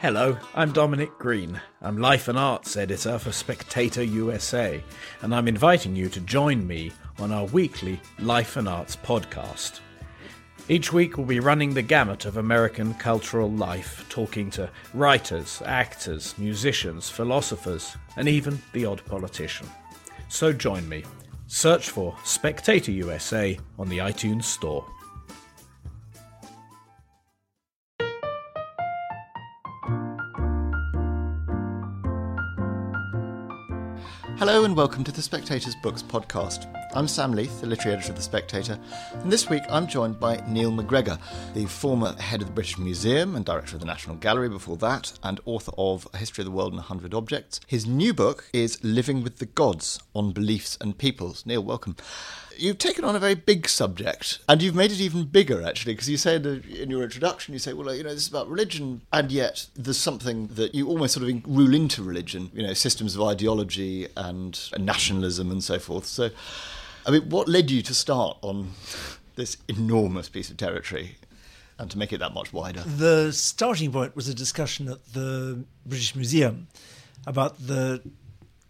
Hello, I'm Dominic Green. I'm Life and Arts Editor for Spectator USA, and I'm inviting you to join me on our weekly Life and Arts podcast. Each week we'll be running the gamut of American cultural life, talking to writers, actors, musicians, philosophers, and even the odd politician. So join me. Search for Spectator USA on the iTunes Store. Hello and welcome to the Spectator's Books podcast. I'm Sam Leith, the literary editor of The Spectator, and this week I'm joined by Neil MacGregor, the former head of the British Museum and director of the National Gallery before that, and author of A History of the World in a Hundred Objects. His new book is Living with the Gods on Beliefs and Peoples. Neil, welcome you've taken on a very big subject and you've made it even bigger actually because you said uh, in your introduction you say well you know this is about religion and yet there's something that you almost sort of rule into religion you know systems of ideology and nationalism and so forth. So i mean what led you to start on this enormous piece of territory and to make it that much wider? The starting point was a discussion at the british museum about the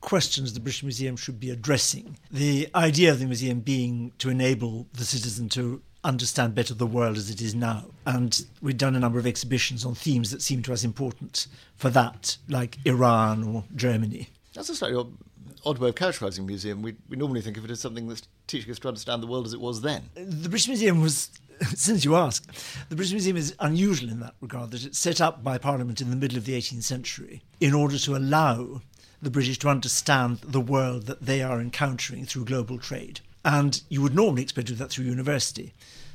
questions the British Museum should be addressing. The idea of the museum being to enable the citizen to understand better the world as it is now. And we've done a number of exhibitions on themes that seem to us important for that, like Iran or Germany. That's a slightly odd, odd way of characterising museum. We, we normally think of it as something that's teaching us to understand the world as it was then. The British Museum was since you ask, the British Museum is unusual in that regard that it's set up by Parliament in the middle of the 18th century in order to allow the British to understand the world that they are encountering through global trade. And you would normally expect to do that through university.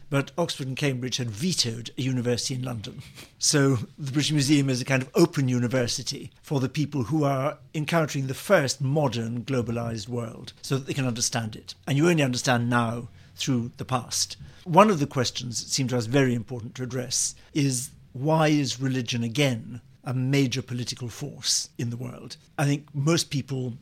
But Oxford and Cambridge had vetoed a university in London. So the British Museum is a kind of open university for the people who are encountering the first modern globalized world so that they can understand it. And you only understand now through the past. One of the questions that seemed to us very important to address is why is religion again a major political force in the world. I think most people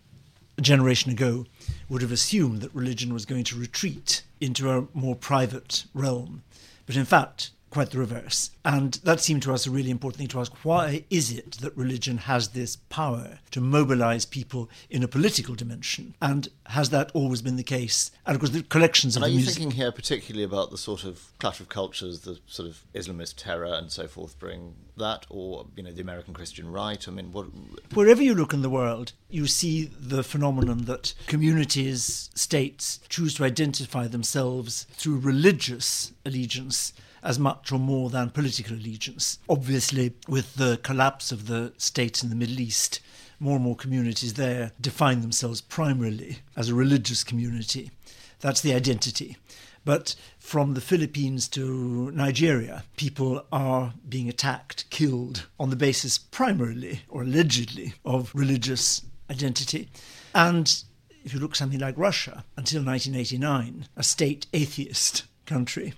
a generation ago would have assumed that religion was going to retreat into a more private realm. But in fact, quite the reverse. And that seemed to us a really important thing to ask. Why is it that religion has this power to mobilize people in a political dimension? And has that always been the case? And of course, the collections and of Are you music- thinking here particularly about the sort of clash of cultures, the sort of Islamist terror and so forth bring that, or, you know, the American Christian right? I mean, what. Wherever you look in the world, you see the phenomenon that communities, states choose to identify themselves through religious allegiance as much or more than political allegiance. Obviously, with the collapse of the states in the Middle East, more and more communities there define themselves primarily as a religious community. That's the identity. But from the Philippines to Nigeria, people are being attacked, killed on the basis primarily or allegedly of religious identity. And if you look something like Russia, until 1989, a state atheist country,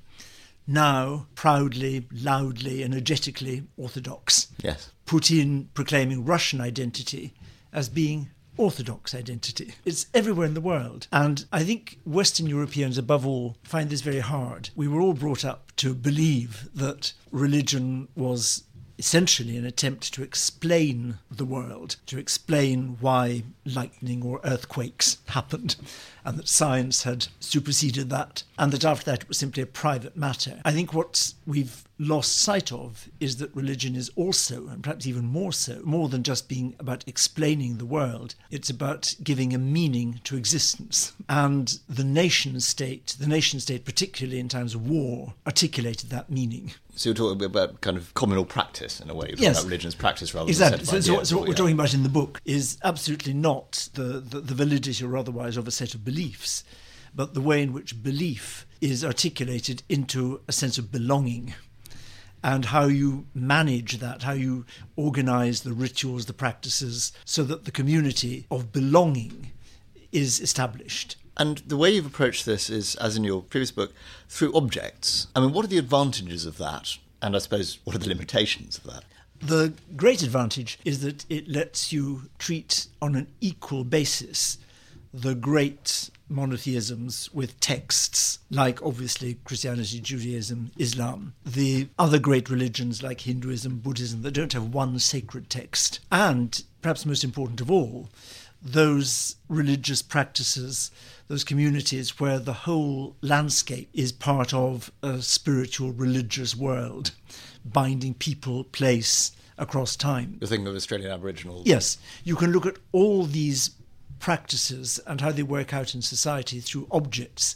now proudly, loudly, energetically orthodox. Yes. Putin proclaiming Russian identity as being orthodox identity. It's everywhere in the world. And I think Western Europeans, above all, find this very hard. We were all brought up to believe that religion was essentially an attempt to explain the world, to explain why lightning or earthquakes happened, and that science had superseded that, and that after that it was simply a private matter. I think what we've lost sight of is that religion is also, and perhaps even more so, more than just being about explaining the world, it's about giving a meaning to existence. And the nation state, the nation state, particularly in times of war, articulated that meaning. So you're talking about kind of communal practice in a way, yes. about religion's practice rather exactly. than so, set so, ideas, so, what yeah. we're talking about in the book is absolutely not the, the, the validity or otherwise of a set of beliefs, but the way in which belief is articulated into a sense of belonging and how you manage that, how you organize the rituals, the practices, so that the community of belonging is established. And the way you've approached this is, as in your previous book, through objects. I mean, what are the advantages of that? And I suppose, what are the limitations of that? The great advantage is that it lets you treat on an equal basis the great monotheisms with texts, like obviously Christianity, Judaism, Islam, the other great religions like Hinduism, Buddhism, that don't have one sacred text, and perhaps most important of all, those religious practices, those communities where the whole landscape is part of a spiritual religious world, binding people, place, across time. The thing of Australian Aboriginal. Yes, you can look at all these practices and how they work out in society through objects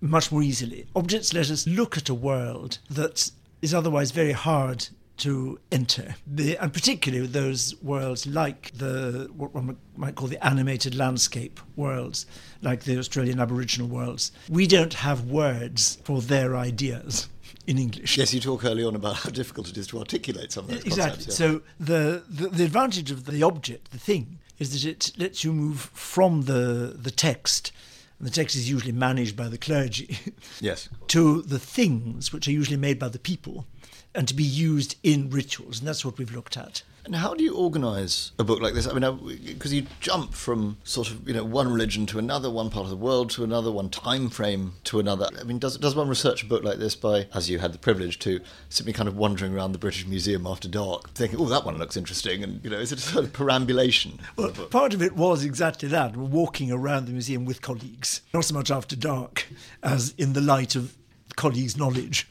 much more easily. Objects let us look at a world that is otherwise very hard to enter, the, and particularly those worlds like the what one might call the animated landscape worlds, like the Australian Aboriginal worlds. We don't have words for their ideas in English. Yes, you talk early on about how difficult it is to articulate some of those exactly. concepts. So the, the the advantage of the object, the thing, is that it lets you move from the the text. And the text is usually managed by the clergy. Yes. To the things which are usually made by the people and to be used in rituals. And that's what we've looked at. And how do you organise a book like this? I mean, because you jump from sort of you know one religion to another, one part of the world to another, one time frame to another. I mean, does does one research a book like this by, as you had the privilege to, simply kind of wandering around the British Museum after dark, thinking, oh, that one looks interesting, and you know, is it a sort of perambulation? Well, part of it was exactly that: walking around the museum with colleagues, not so much after dark as in the light of colleagues' knowledge,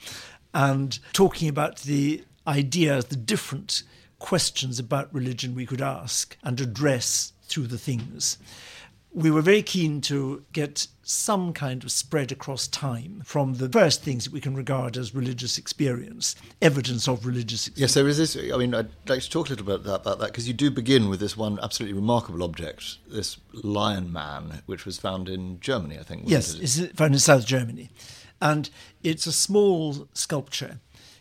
and talking about the ideas, the different questions about religion we could ask and address through the things. We were very keen to get some kind of spread across time from the first things that we can regard as religious experience, evidence of religious experience. Yes, there is this. I mean, I'd like to talk a little bit about that, about that because you do begin with this one absolutely remarkable object, this lion man, which was found in Germany, I think. Yes, it? it's found in South Germany. And it's a small sculpture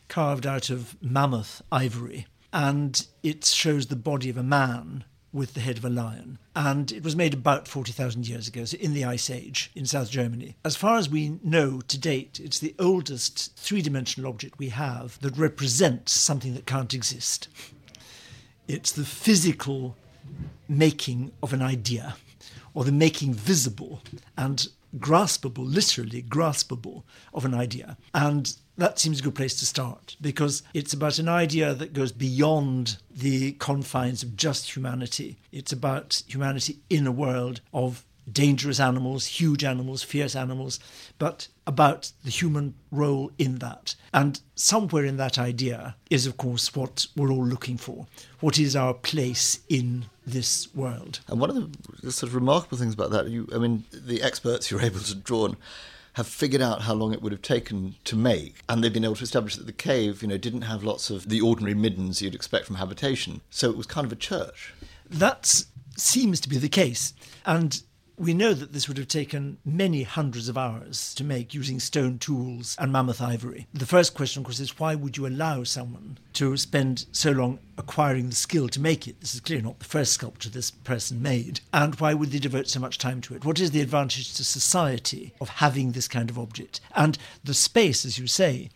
carved out of mammoth ivory and it shows the body of a man with the head of a lion. And it was made about 40,000 years ago, so in the Ice Age in South Germany. As far as we know to date, it's the oldest three dimensional object we have that represents something that can't exist. It's the physical making of an idea, or the making visible and graspable, literally graspable, of an idea. And that seems a good place to start because it's about an idea that goes beyond the confines of just humanity. It's about humanity in a world of dangerous animals, huge animals, fierce animals, but about the human role in that. And somewhere in that idea is, of course, what we're all looking for. What is our place in this world? And one of the sort of remarkable things about that, you, I mean, the experts you're able to draw on have figured out how long it would have taken to make, and they've been able to establish that the cave, you know, didn't have lots of the ordinary middens you'd expect from habitation. So it was kind of a church. That seems to be the case, and we know that this would have taken many hundreds of hours to make using stone tools and mammoth ivory. The first question, of course, is why would you allow someone to spend so long acquiring the skill to make it? This is clearly not the first sculpture this person made. And why would they devote so much time to it? What is the advantage to society of having this kind of object? And the space, as you say,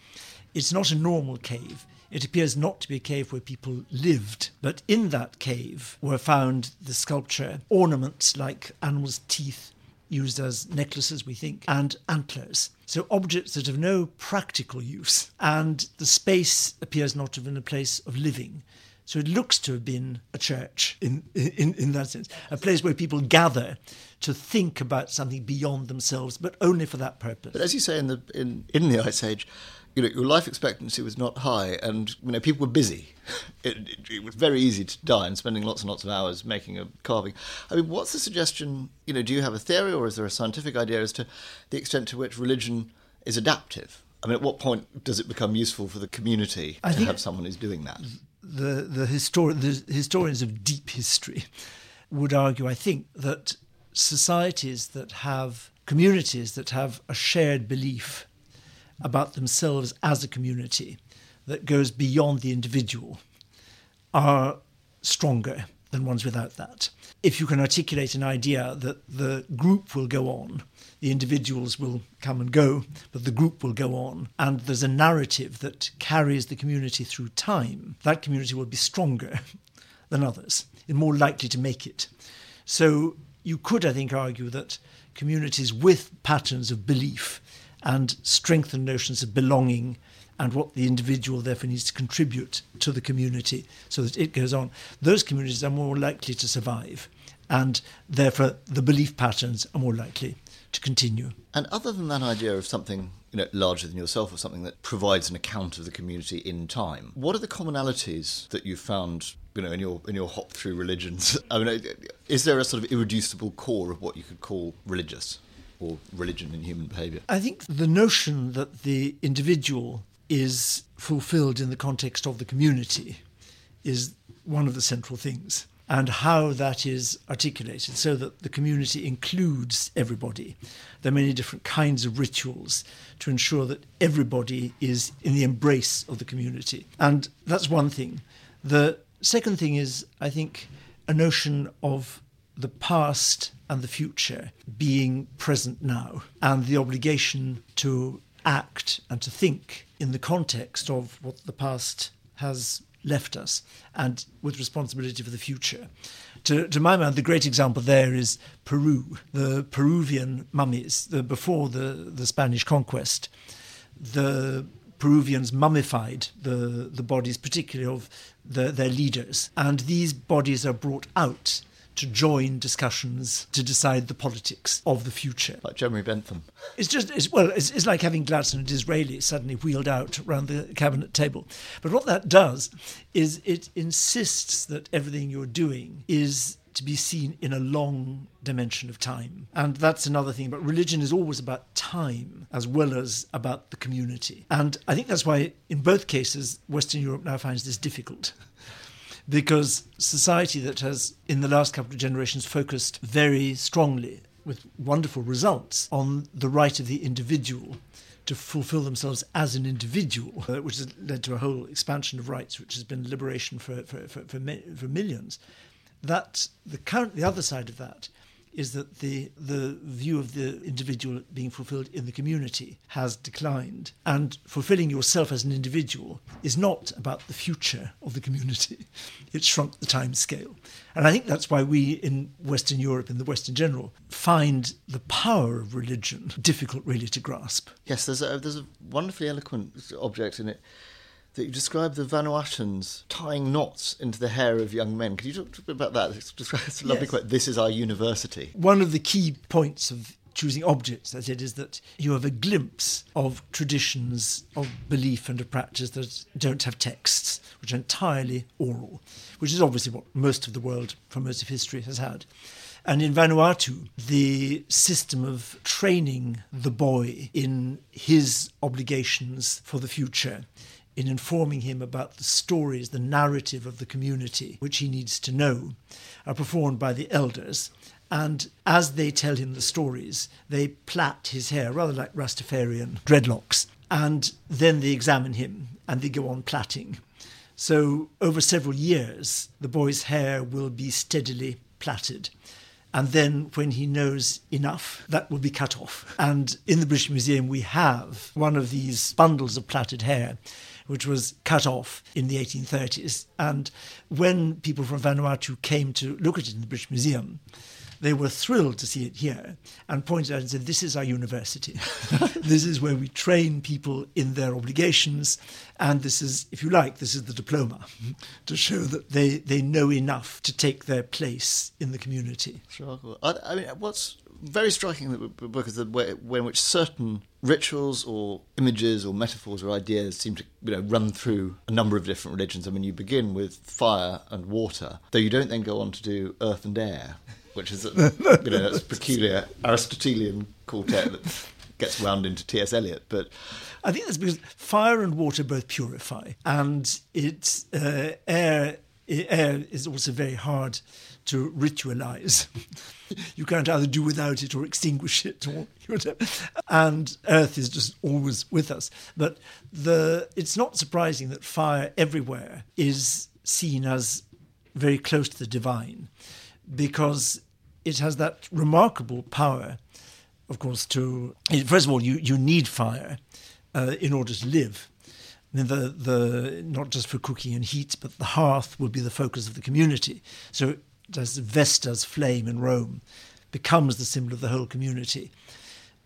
it's not a normal cave. It appears not to be a cave where people lived, but in that cave were found the sculpture, ornaments like animals' teeth used as necklaces, we think, and antlers. So objects that have no practical use. And the space appears not to have been a place of living. So it looks to have been a church in, in, in that sense, a place where people gather to think about something beyond themselves, but only for that purpose. But as you say in the in, in the Ice Age, you know, your life expectancy was not high, and you know people were busy. It, it, it, was very easy to die, and spending lots and lots of hours making a carving. I mean, what's the suggestion? You know, do you have a theory, or is there a scientific idea as to the extent to which religion is adaptive? I mean, at what point does it become useful for the community I to have someone who's doing that? The the, histor- the historians of deep history would argue, I think, that societies that have communities that have a shared belief about themselves as a community that goes beyond the individual are stronger than ones without that. If you can articulate an idea that the group will go on, the individuals will come and go, but the group will go on, and there's a narrative that carries the community through time, that community will be stronger than others and more likely to make it. So you could, I think, argue that communities with patterns of belief and strengthen notions of belonging and what the individual therefore needs to contribute to the community so that it goes on, those communities are more likely to survive. And therefore, the belief patterns are more likely to continue. And other than that idea of something you know, larger than yourself or something that provides an account of the community in time, what are the commonalities that you've found you know, in your in your hop through religions, I mean, is there a sort of irreducible core of what you could call religious or religion in human behaviour? I think the notion that the individual is fulfilled in the context of the community is one of the central things and how that is articulated so that the community includes everybody. There are many different kinds of rituals to ensure that everybody is in the embrace of the community. And that's one thing. The second thing is, I think, a notion of the past and the future being present now and the obligation to act and to think in the context of what the past has left us and with responsibility for the future. To, to my mind, the great example there is Peru, the Peruvian mummies, the, before the, the Spanish conquest. The Peruvians mummified the, the bodies, particularly of the, their leaders, and these bodies are brought out to join discussions to decide the politics of the future. Like Jeremy Bentham. It's just, it's, well, it's, it's like having Gladstone and Disraeli suddenly wheeled out around the cabinet table. But what that does is it insists that everything you're doing is to be seen in a long dimension of time. And that's another thing. But religion is always about time as well as about the community. And I think that's why, in both cases, Western Europe now finds this difficult. Because society that has, in the last couple of generations, focused very strongly with wonderful results on the right of the individual to fulfill themselves as an individual, uh, which has led to a whole expansion of rights, which has been liberation for, for, for, for, for millions. That the current, the other side of that is that the, the view of the individual being fulfilled in the community has declined. And fulfilling yourself as an individual is not about the future of the community, it's shrunk the time scale. And I think that's why we in Western Europe, in the West in general, find the power of religion difficult really to grasp. Yes, there's a, there's a wonderfully eloquent object in it that you describe the Vanuatuans tying knots into the hair of young men. Could you talk a bit about that? It's, it's a lovely yes. quote. This is our university. One of the key points of choosing objects, I said, is that you have a glimpse of traditions of belief and of practice that don't have texts, which are entirely oral, which is obviously what most of the world, for most of history, has had. And in Vanuatu, the system of training the boy in his obligations for the future in informing him about the stories, the narrative of the community, which he needs to know, are performed by the elders. And as they tell him the stories, they plait his hair, rather like Rastafarian dreadlocks. And then they examine him and they go on plaiting. So, over several years, the boy's hair will be steadily plaited. And then, when he knows enough, that will be cut off. And in the British Museum, we have one of these bundles of plaited hair which was cut off in the 1830s. And when people from Vanuatu came to look at it in the British Museum, they were thrilled to see it here and pointed out and said, This is our university. this is where we train people in their obligations. And this is, if you like, this is the diploma to show that they, they know enough to take their place in the community. Sure. I, I mean, what's very striking in the book is the way, way in which certain rituals or images or metaphors or ideas seem to you know run through a number of different religions. I mean, you begin with fire and water, though you don't then go on to do earth and air, which is a, you know that's peculiar Aristotelian quartet that gets wound into T.S. Eliot, but. I think that's because fire and water both purify, and it's uh, air. Is also very hard to ritualize. you can't either do without it or extinguish it or. And earth is just always with us. But the it's not surprising that fire everywhere is seen as very close to the divine because it has that remarkable power, of course, to first of all, you, you need fire uh, in order to live. The, the, not just for cooking and heat, but the hearth will be the focus of the community. So as Vesta's flame in Rome becomes the symbol of the whole community.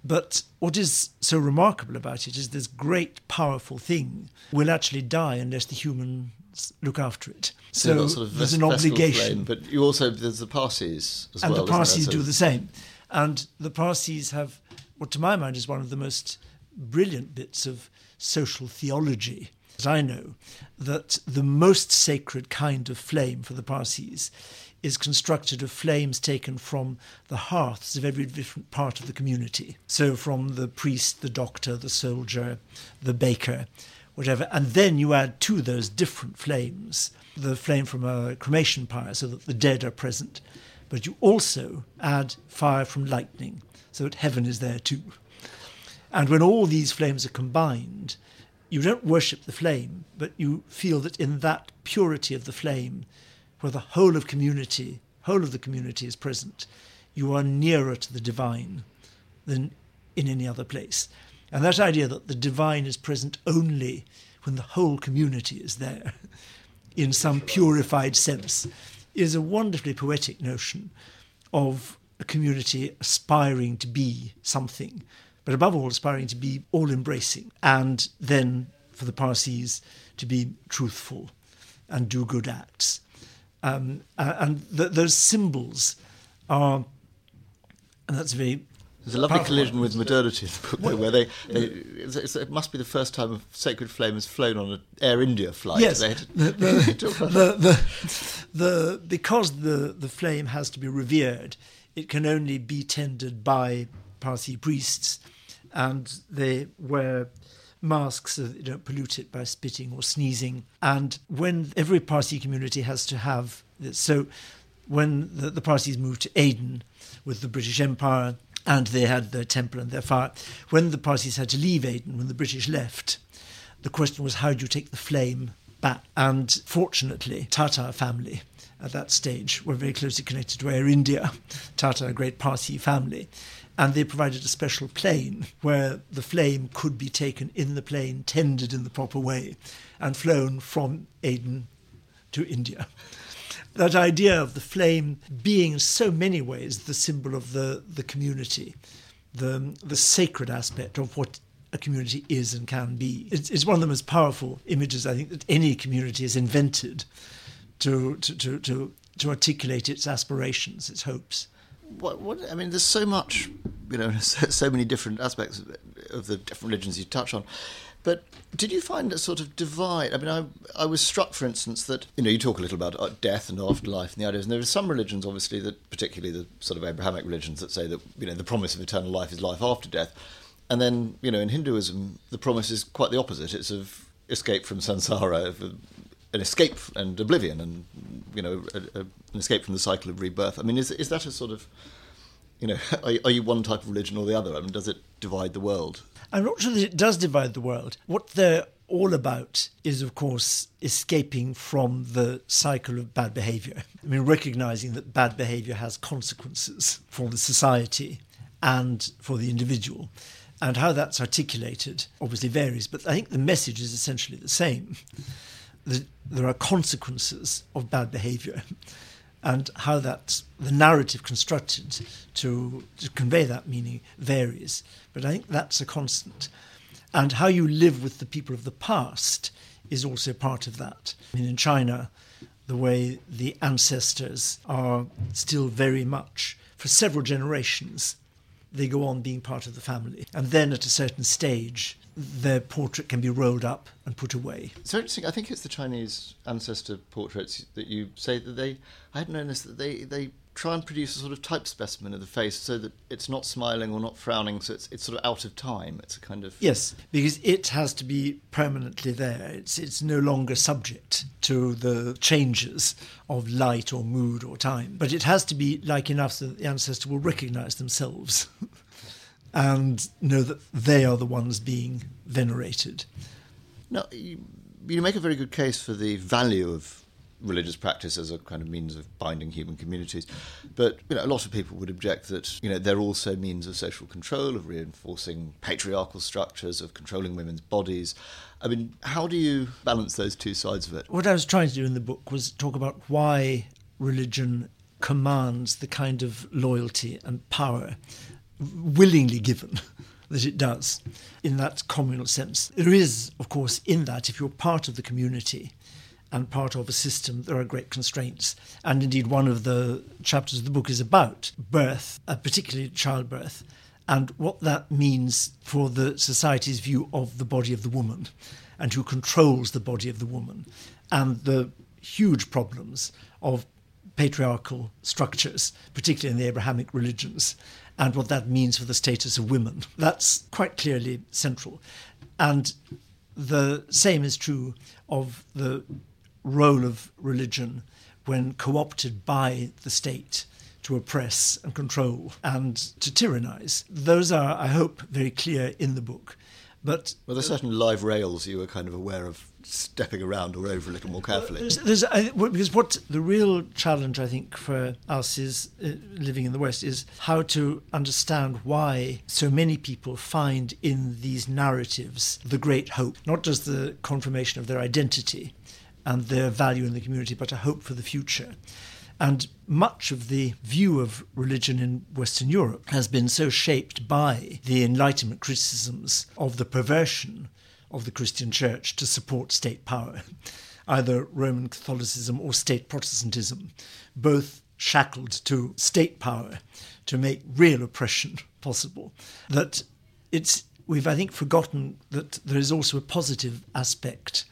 But what is so remarkable about it is this great, powerful thing will actually die unless the humans look after it. So, sort of there's an obligation. flame, but you also there's the Parsis as and well. And the? Parsis So- do the same. And the Parsis have, what to my mind is one of the most brilliant bits of social theology as I know, that the most sacred kind of flame for the Parsis is constructed of flames taken from the hearths of every different part of the community. So from the priest, the doctor, the soldier, the baker, whatever. And then you add to those different flames the flame from a cremation pyre so that the dead are present. But you also add fire from lightning so that heaven is there too. And when all these flames are combined, you don't worship the flame, but you feel that in that purity of the flame, where the whole of community, whole of the community is present, you are nearer to the divine than in any other place. And that idea that the divine is present only when the whole community is there, in some purified sense, is a wonderfully poetic notion of a community aspiring to be something, but above all, aspiring to be all embracing, and then for the Parsis to be truthful and do good acts. Um, and th- those symbols are, and that's very There's a lovely collision with modernity in the book, though, where they, they it must be the first time a sacred flame has flown on an Air India flight. Yes, the, the, because the, the flame has to be revered, it can only be tended by Parsi priests, and they wear masks so they don't pollute it by spitting or sneezing. And when every Parsi community has to have this, so when the, the Parsis moved to Aden with the British Empire and they had their temple and their fire, when the Parsis had to leave Aden, when the British left, the question was how do you take the flame back? And fortunately, Tata family at that stage were very closely connected to Air India, Tata, a great Parsi family. And they provided a special plane where the flame could be taken in the plane, tended in the proper way, and flown from Aden to India. That idea of the flame being in so many ways the symbol of the, the community, the, the sacred aspect of what a community is and can be. It's, it's one of the most powerful images I think that any community has invented to, to, to, to, to articulate its aspirations, its hopes. What, what, I mean, there's so much, you know, so, so many different aspects of, of the different religions you touch on. But did you find a sort of divide? I mean, I, I was struck, for instance, that, you know, you talk a little about uh, death and afterlife and the ideas, and there are some religions, obviously, that, particularly the sort of Abrahamic religions, that say that, you know, the promise of eternal life is life after death. And then, you know, in Hinduism, the promise is quite the opposite. It's of escape from samsara, an escape and oblivion, and you know, a, a, an escape from the cycle of rebirth. I mean, is is that a sort of, you know, are, are you one type of religion or the other? I mean, does it divide the world? I'm not sure that it does divide the world. What they're all about is, of course, escaping from the cycle of bad behavior. I mean, recognizing that bad behavior has consequences for the society and for the individual. And how that's articulated obviously varies, but I think the message is essentially the same. That there are consequences of bad behavior, and how that the narrative constructed to, to convey that meaning varies. But I think that's a constant. And how you live with the people of the past is also part of that. I mean, in China, the way the ancestors are still very much, for several generations, they go on being part of the family. And then at a certain stage, their portrait can be rolled up and put away. So interesting. I think it's the Chinese ancestor portraits that you say that they. I hadn't known this that they they try and produce a sort of type specimen of the face so that it's not smiling or not frowning, so it's it's sort of out of time. It's a kind of Yes, because it has to be permanently there. It's it's no longer subject to the changes of light or mood or time. But it has to be like enough so that the ancestor will recognize themselves and know that they are the ones being venerated. Now, you, you make a very good case for the value of religious practice as a kind of means of binding human communities, but you know a lot of people would object that you know they're also means of social control, of reinforcing patriarchal structures, of controlling women's bodies. I mean, how do you balance those two sides of it? What I was trying to do in the book was talk about why religion commands the kind of loyalty and power willingly given that it does in that communal sense. There is, of course, in that, if you're part of the community and part of a system, there are great constraints. And indeed, one of the chapters of the book is about birth, uh, particularly childbirth, and what that means for the society's view of the body of the woman and who controls the body of the woman and the huge problems of patriarchal structures, particularly in the Abrahamic religions, and what that means for the status of women. That's quite clearly central. And the same is true of the role of religion when co opted by the state to oppress and control and to tyrannize. Those are, I hope, very clear in the book. But well, there's certain live rails you were kind of aware of stepping around or over a little more carefully. There's, there's, I, because what the real challenge I think for us is uh, living in the West is how to understand why so many people find in these narratives the great hope, not just the confirmation of their identity and their value in the community, but a hope for the future. And much of the view of religion in Western Europe has been so shaped by the Enlightenment criticisms of the perversion of the Christian church to support state power, either Roman Catholicism or state Protestantism, both shackled to state power to make real oppression possible. That it's we've I think forgotten that there is also a positive aspect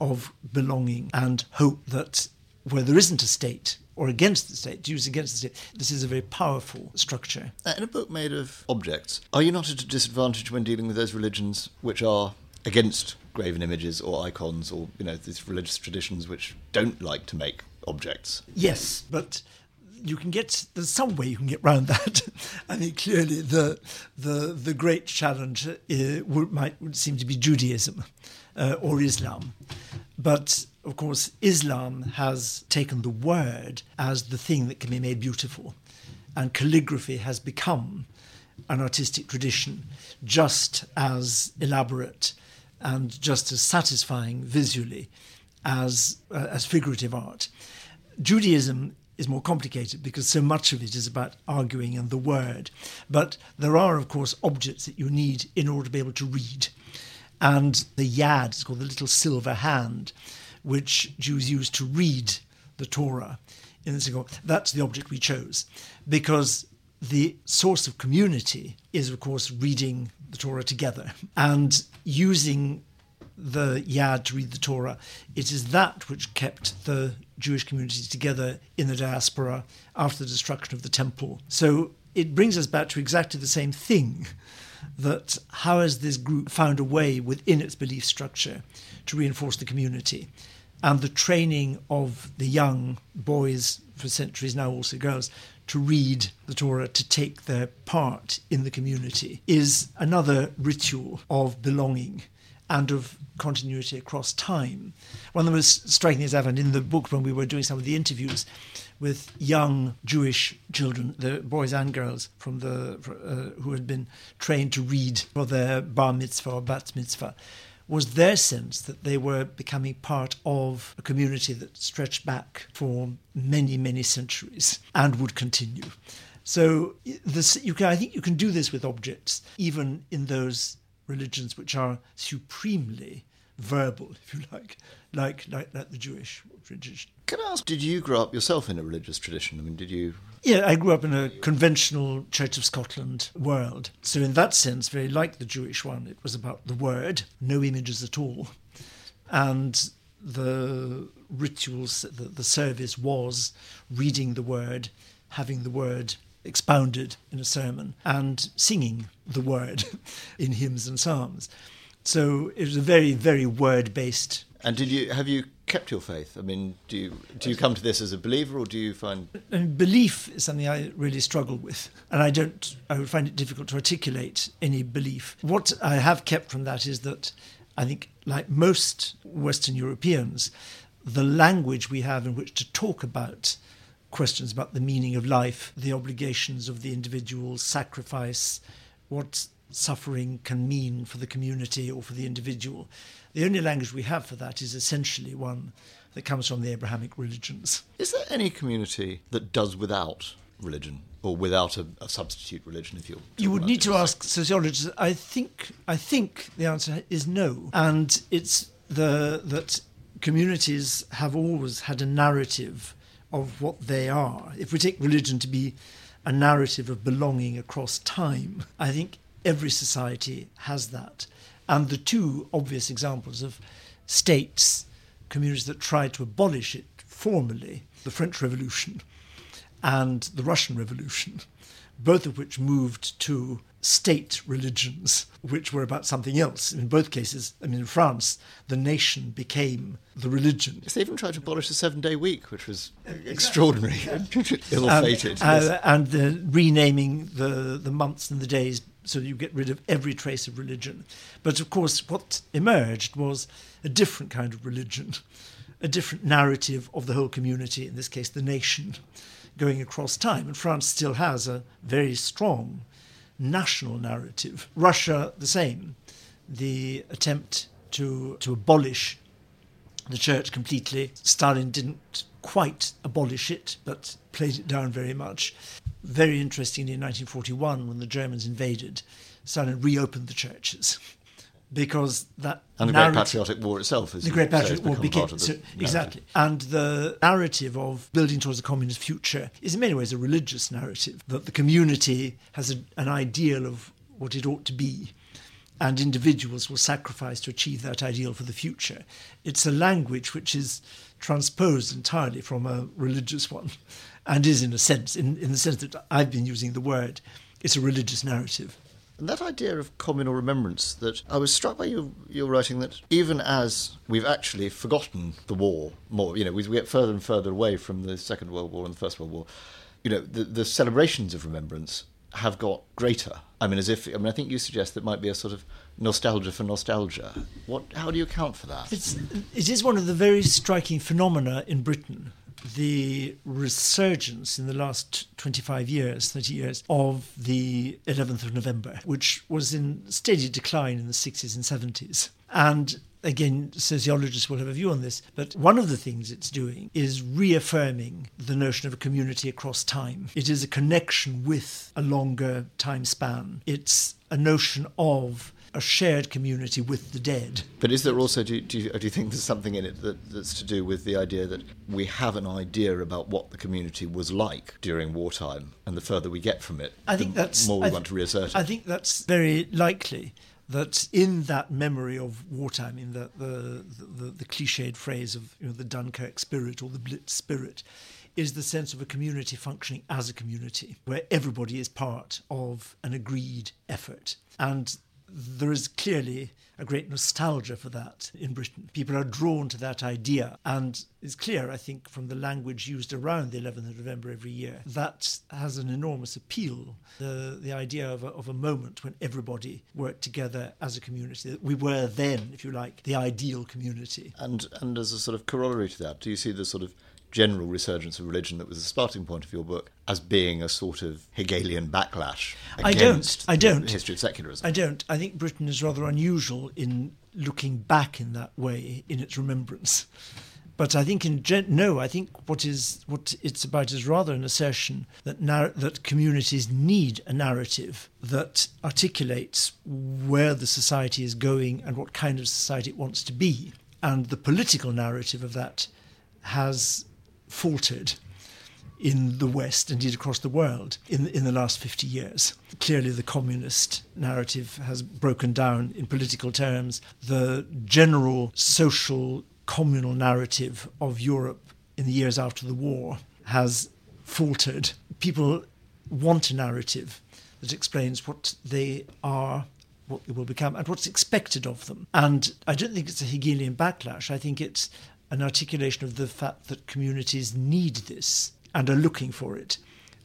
of belonging and hope that where there isn't a state or against the state, Jews against the state. This is a very powerful structure. Uh, in a book made of objects, are you not at a disadvantage when dealing with those religions which are against graven images or icons or you know these religious traditions which don't like to make objects? Yes, but you can get there's some way you can get around that. I mean, clearly the the the great challenge uh, would, might would seem to be Judaism uh, or Islam, but of course, Islam has taken the word as the thing that can be made beautiful, and calligraphy has become an artistic tradition just as elaborate and just as satisfying visually as, uh, as figurative art. Judaism is more complicated because so much of it is about arguing and the word. But there are, of course, objects that you need in order to be able to read. And the yad is called the little silver hand which Jews use to read the Torah in the synagogue. That's the object we chose because the source of community is, of course, reading the Torah together and using the Yad to read the Torah. It is that which kept the Jewish community together in the diaspora after the destruction of the temple. So it brings us back to exactly the same thing that how has this group found a way within its belief structure to reinforce the community? And the training of the young boys, for centuries now also girls, to read the Torah, to take their part in the community, is another ritual of belonging and of continuity across time. One of the most striking things found in the book when we were doing some of the interviews with young Jewish children, the boys and girls from the uh, who had been trained to read for their bar mitzvah or bat mitzvah, was their sense that they were becoming part of a community that stretched back for many, many centuries and would continue. So this, you can, I think you can do this with objects, even in those religions which are supremely verbal, if you like, like like, like the Jewish tradition. Can I ask, did you grow up yourself in a religious tradition? I mean, did you? Yeah, I grew up in a conventional Church of Scotland world. So, in that sense, very like the Jewish one, it was about the word, no images at all. And the rituals, the, the service was reading the word, having the word expounded in a sermon, and singing the word in hymns and psalms. So it was a very, very word based. And did you have you kept your faith? I mean, do you do you come to this as a believer, or do you find belief is something I really struggle with, and I don't. I would find it difficult to articulate any belief. What I have kept from that is that I think, like most Western Europeans, the language we have in which to talk about questions about the meaning of life, the obligations of the individual, sacrifice, what suffering can mean for the community or for the individual. The only language we have for that is essentially one that comes from the Abrahamic religions. Is there any community that does without religion or without a, a substitute religion? If you're You would need to ask sociologists. I think I think the answer is no, and it's the that communities have always had a narrative of what they are. If we take religion to be a narrative of belonging across time, I think every society has that. And the two obvious examples of states, communities that tried to abolish it formally, the French Revolution and the Russian Revolution, both of which moved to state religions, which were about something else. In both cases, I mean, in France, the nation became the religion. Yes, they even tried to abolish the seven day week, which was extraordinary, ill fated. uh, and the renaming the, the months and the days so you get rid of every trace of religion. But of course, what emerged was a different kind of religion, a different narrative of the whole community, in this case, the nation, going across time. And France still has a very strong national narrative. Russia, the same. The attempt to, to abolish the church completely. Stalin didn't quite abolish it, but played it down very much. Very interestingly, in 1941, when the Germans invaded, Stalin reopened the churches. Because that and the Great Patriotic War itself is the Great Patriotic War become became part of the so, exactly, and the narrative of building towards a communist future is in many ways a religious narrative that the community has a, an ideal of what it ought to be, and individuals will sacrifice to achieve that ideal for the future. It's a language which is transposed entirely from a religious one, and is in a sense, in, in the sense that I've been using the word, it's a religious narrative. And that idea of communal remembrance, that I was struck by your, your writing that even as we've actually forgotten the war more, you know, we, we get further and further away from the Second World War and the First World War, you know, the, the celebrations of remembrance have got greater. I mean, as if, I mean, I think you suggest that might be a sort of nostalgia for nostalgia. What, how do you account for that? It's, it is one of the very striking phenomena in Britain. The resurgence in the last 25 years, 30 years, of the 11th of November, which was in steady decline in the 60s and 70s. And again, sociologists will have a view on this, but one of the things it's doing is reaffirming the notion of a community across time. It is a connection with a longer time span. It's a notion of a shared community with the dead. But is there also, do you, do, you, do you think there's something in it that, that's to do with the idea that we have an idea about what the community was like during wartime, and the further we get from it, I think the that's more we I want to reassert it? I think that's very likely that in that memory of wartime, in the the, the, the cliched phrase of you know, the Dunkirk spirit or the Blitz spirit, is the sense of a community functioning as a community, where everybody is part of an agreed effort. And there is clearly a great nostalgia for that in Britain. People are drawn to that idea, and it's clear, I think, from the language used around the 11th of November every year, that has an enormous appeal. The, the idea of a, of a moment when everybody worked together as a community. We were then, if you like, the ideal community. And and as a sort of corollary to that, do you see the sort of general resurgence of religion that was the starting point of your book as being a sort of Hegelian backlash I don't. against I don't. the history of secularism? I don't. I think Britain is rather unusual in looking back in that way in its remembrance. But I think in gen- no, I think what is what it's about is rather an assertion that nar- that communities need a narrative that articulates where the society is going and what kind of society it wants to be, and the political narrative of that has faltered in the West, indeed across the world, in in the last fifty years. Clearly, the communist narrative has broken down in political terms. The general social communal narrative of Europe in the years after the war has faltered. People want a narrative that explains what they are, what they will become, and what's expected of them. And I don't think it's a Hegelian backlash. I think it's an articulation of the fact that communities need this and are looking for it.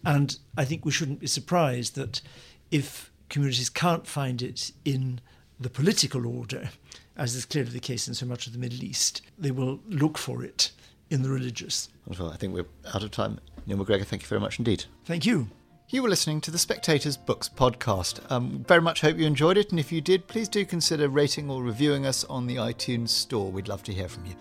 And I think we shouldn't be surprised that if communities can't find it in the political order, as is clearly the case in so much of the Middle East, they will look for it in the religious. Well, I think we're out of time. Neil MacGregor, thank you very much indeed. Thank you. You were listening to the Spectators Books podcast. Um, very much hope you enjoyed it, and if you did, please do consider rating or reviewing us on the iTunes store. We'd love to hear from you.